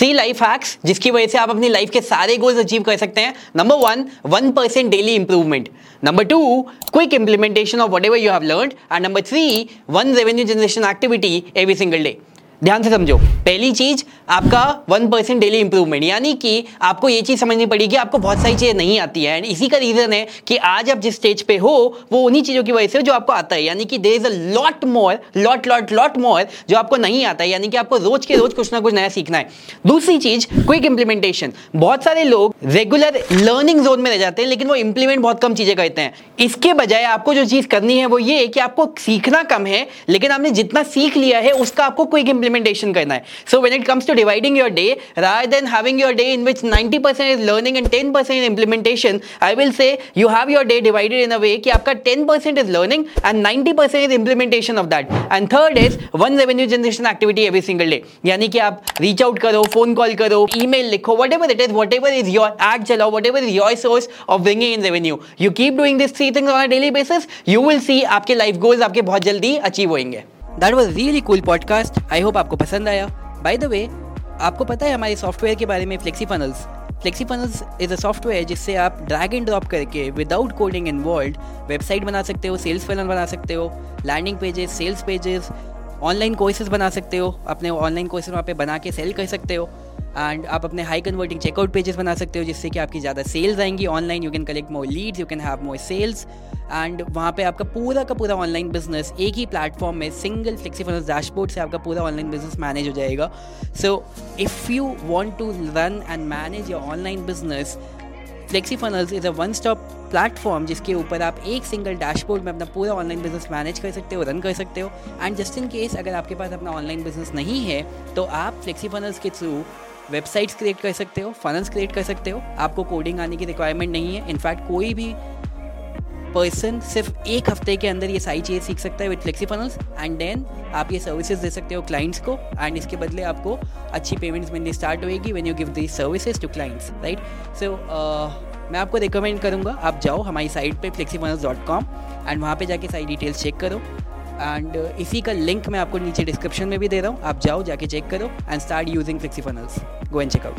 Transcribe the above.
Three life hacks जिसकी वजह से आप अपनी लाइफ के सारे गोल्स अचीव कर सकते हैं. Number one one percent daily improvement number two quick implementation of whatever you have learn and number three one revenue generation activity every single day ध्यान से समझो। पहली चीज़, आपका वन परसेंट डेली इंप्रूवमेंट यानी कि आपको ये चीज़ समझनी पड़ेगी आपको बहुत सारी चीज़ें नहीं आती है। एंड इसी का रीजन है कि आज आप जिस स्टेज पे हो, वो उन्हीं चीज़ों की वजह से जो आपको आता है। यानी कि there is a lot more lot lot lot more जो आपको नहीं आता है। यानी कि आपको रोज के रोज कुछ ना कुछ नया सीखना है। दूसरी चीज़ क्विक इंप्लीमेंटेशन बहुत सारे लोग रेगुलर लर्निंग जोन में रह जाते हैं, लेकिन वो इंप्लीमेंट बहुत कम चीज़ें करते हैं। इसके बजाय आपको जो चीज़ करनी है, वो ये कि आपको सीखना कम है, लेकिन आपने जितना सीख लिया है, उसका आपको क्विक implementation करना है so when it comes to dividing your day rather than having your day in which 90% is learning and 10% is implementation I will say you have your day divided in a way कि आपका 10% is learning and 90% is implementation of that and third is one revenue generation activity every single day यानी कि आप reach out करो phone call करो email लिखो whatever it is whatever is your ad चलाओ whatever is your source of bringing in revenue you keep doing these three things on a daily basis you will see आपके life goals आपके बहुत जल्दी achieve होंगे that was really cool podcast I hope आपको पसंद आया। By the way आपको पता है हमारे सॉफ्टवेयर के बारे में Flexi Funnels Flexi Funnels is a software जिससे आप ड्रैग एंड ड्रॉप करके without coding in involve website बना सकते हो सेल्स फनल बना सकते हो landing pages sales pages online courses बना सकते हो, अपने ऑनलाइन कोर्सेज वहाँ पे बना के सेल कर सकते हो एंड आप अपने हाई कन्वर्टिंग चेकआउट पेजेस बना सकते हो जिससे कि आपकी ज़्यादा सेल्स आएँगी online you can collect more leads you can have more sales and वहाँ पे आपका पूरा का पूरा ऑनलाइन बिज़नेस एक ही प्लेटफॉर्म में सिंगल फ्लेक्सीफल डैशबोर्ड से आपका पूरा ऑनलाइन बिज़नेस मैनेज हो जाएगा। So if you want to run and manage your online business Flexi Funnels is a one stop platform जिसके ऊपर आप एक सिंगल डैशबोर्ड में अपना पूरा ऑनलाइन बिज़नेस मैनेज कर सकते हो रन कर सकते हो। एंड जस्ट इन केस अगर आपके पास अपना ऑनलाइन बिज़नेस नहीं है तो आप फ्लेक्सी फनल्स के थ्रू वेबसाइट्स क्रिएट कर सकते हो फनल्स क्रिएट कर सकते हो। आपको कोडिंग आने की रिक्वायरमेंट नहीं है। इनफैक्ट कोई भी पर्सन सिर्फ़ एक हफ़्ते के अंदर ये सारी चीज़ें सीख सकता है with Flexi Funnels and then आप ये सर्विसेज़ दे सकते हो क्लाइंट्स को. एंड इसके बदले आपको अच्छी पेमेंट्स मिलनी स्टार्ट होएगी when you give the services to clients right so मैं आपको रिकमेंड करूँगा, आप जाओ हमारी साइट पे Flexi Funnels dot com and वहाँ पर जाके सारी डिटेल्स चेक करो. एंड इसी का लिंक मैं आपको नीचे डिस्क्रिप्शन में भी दे रहा हूँ. आप जाओ, जाके चेक करो and start using Flexi Funnels go and checkout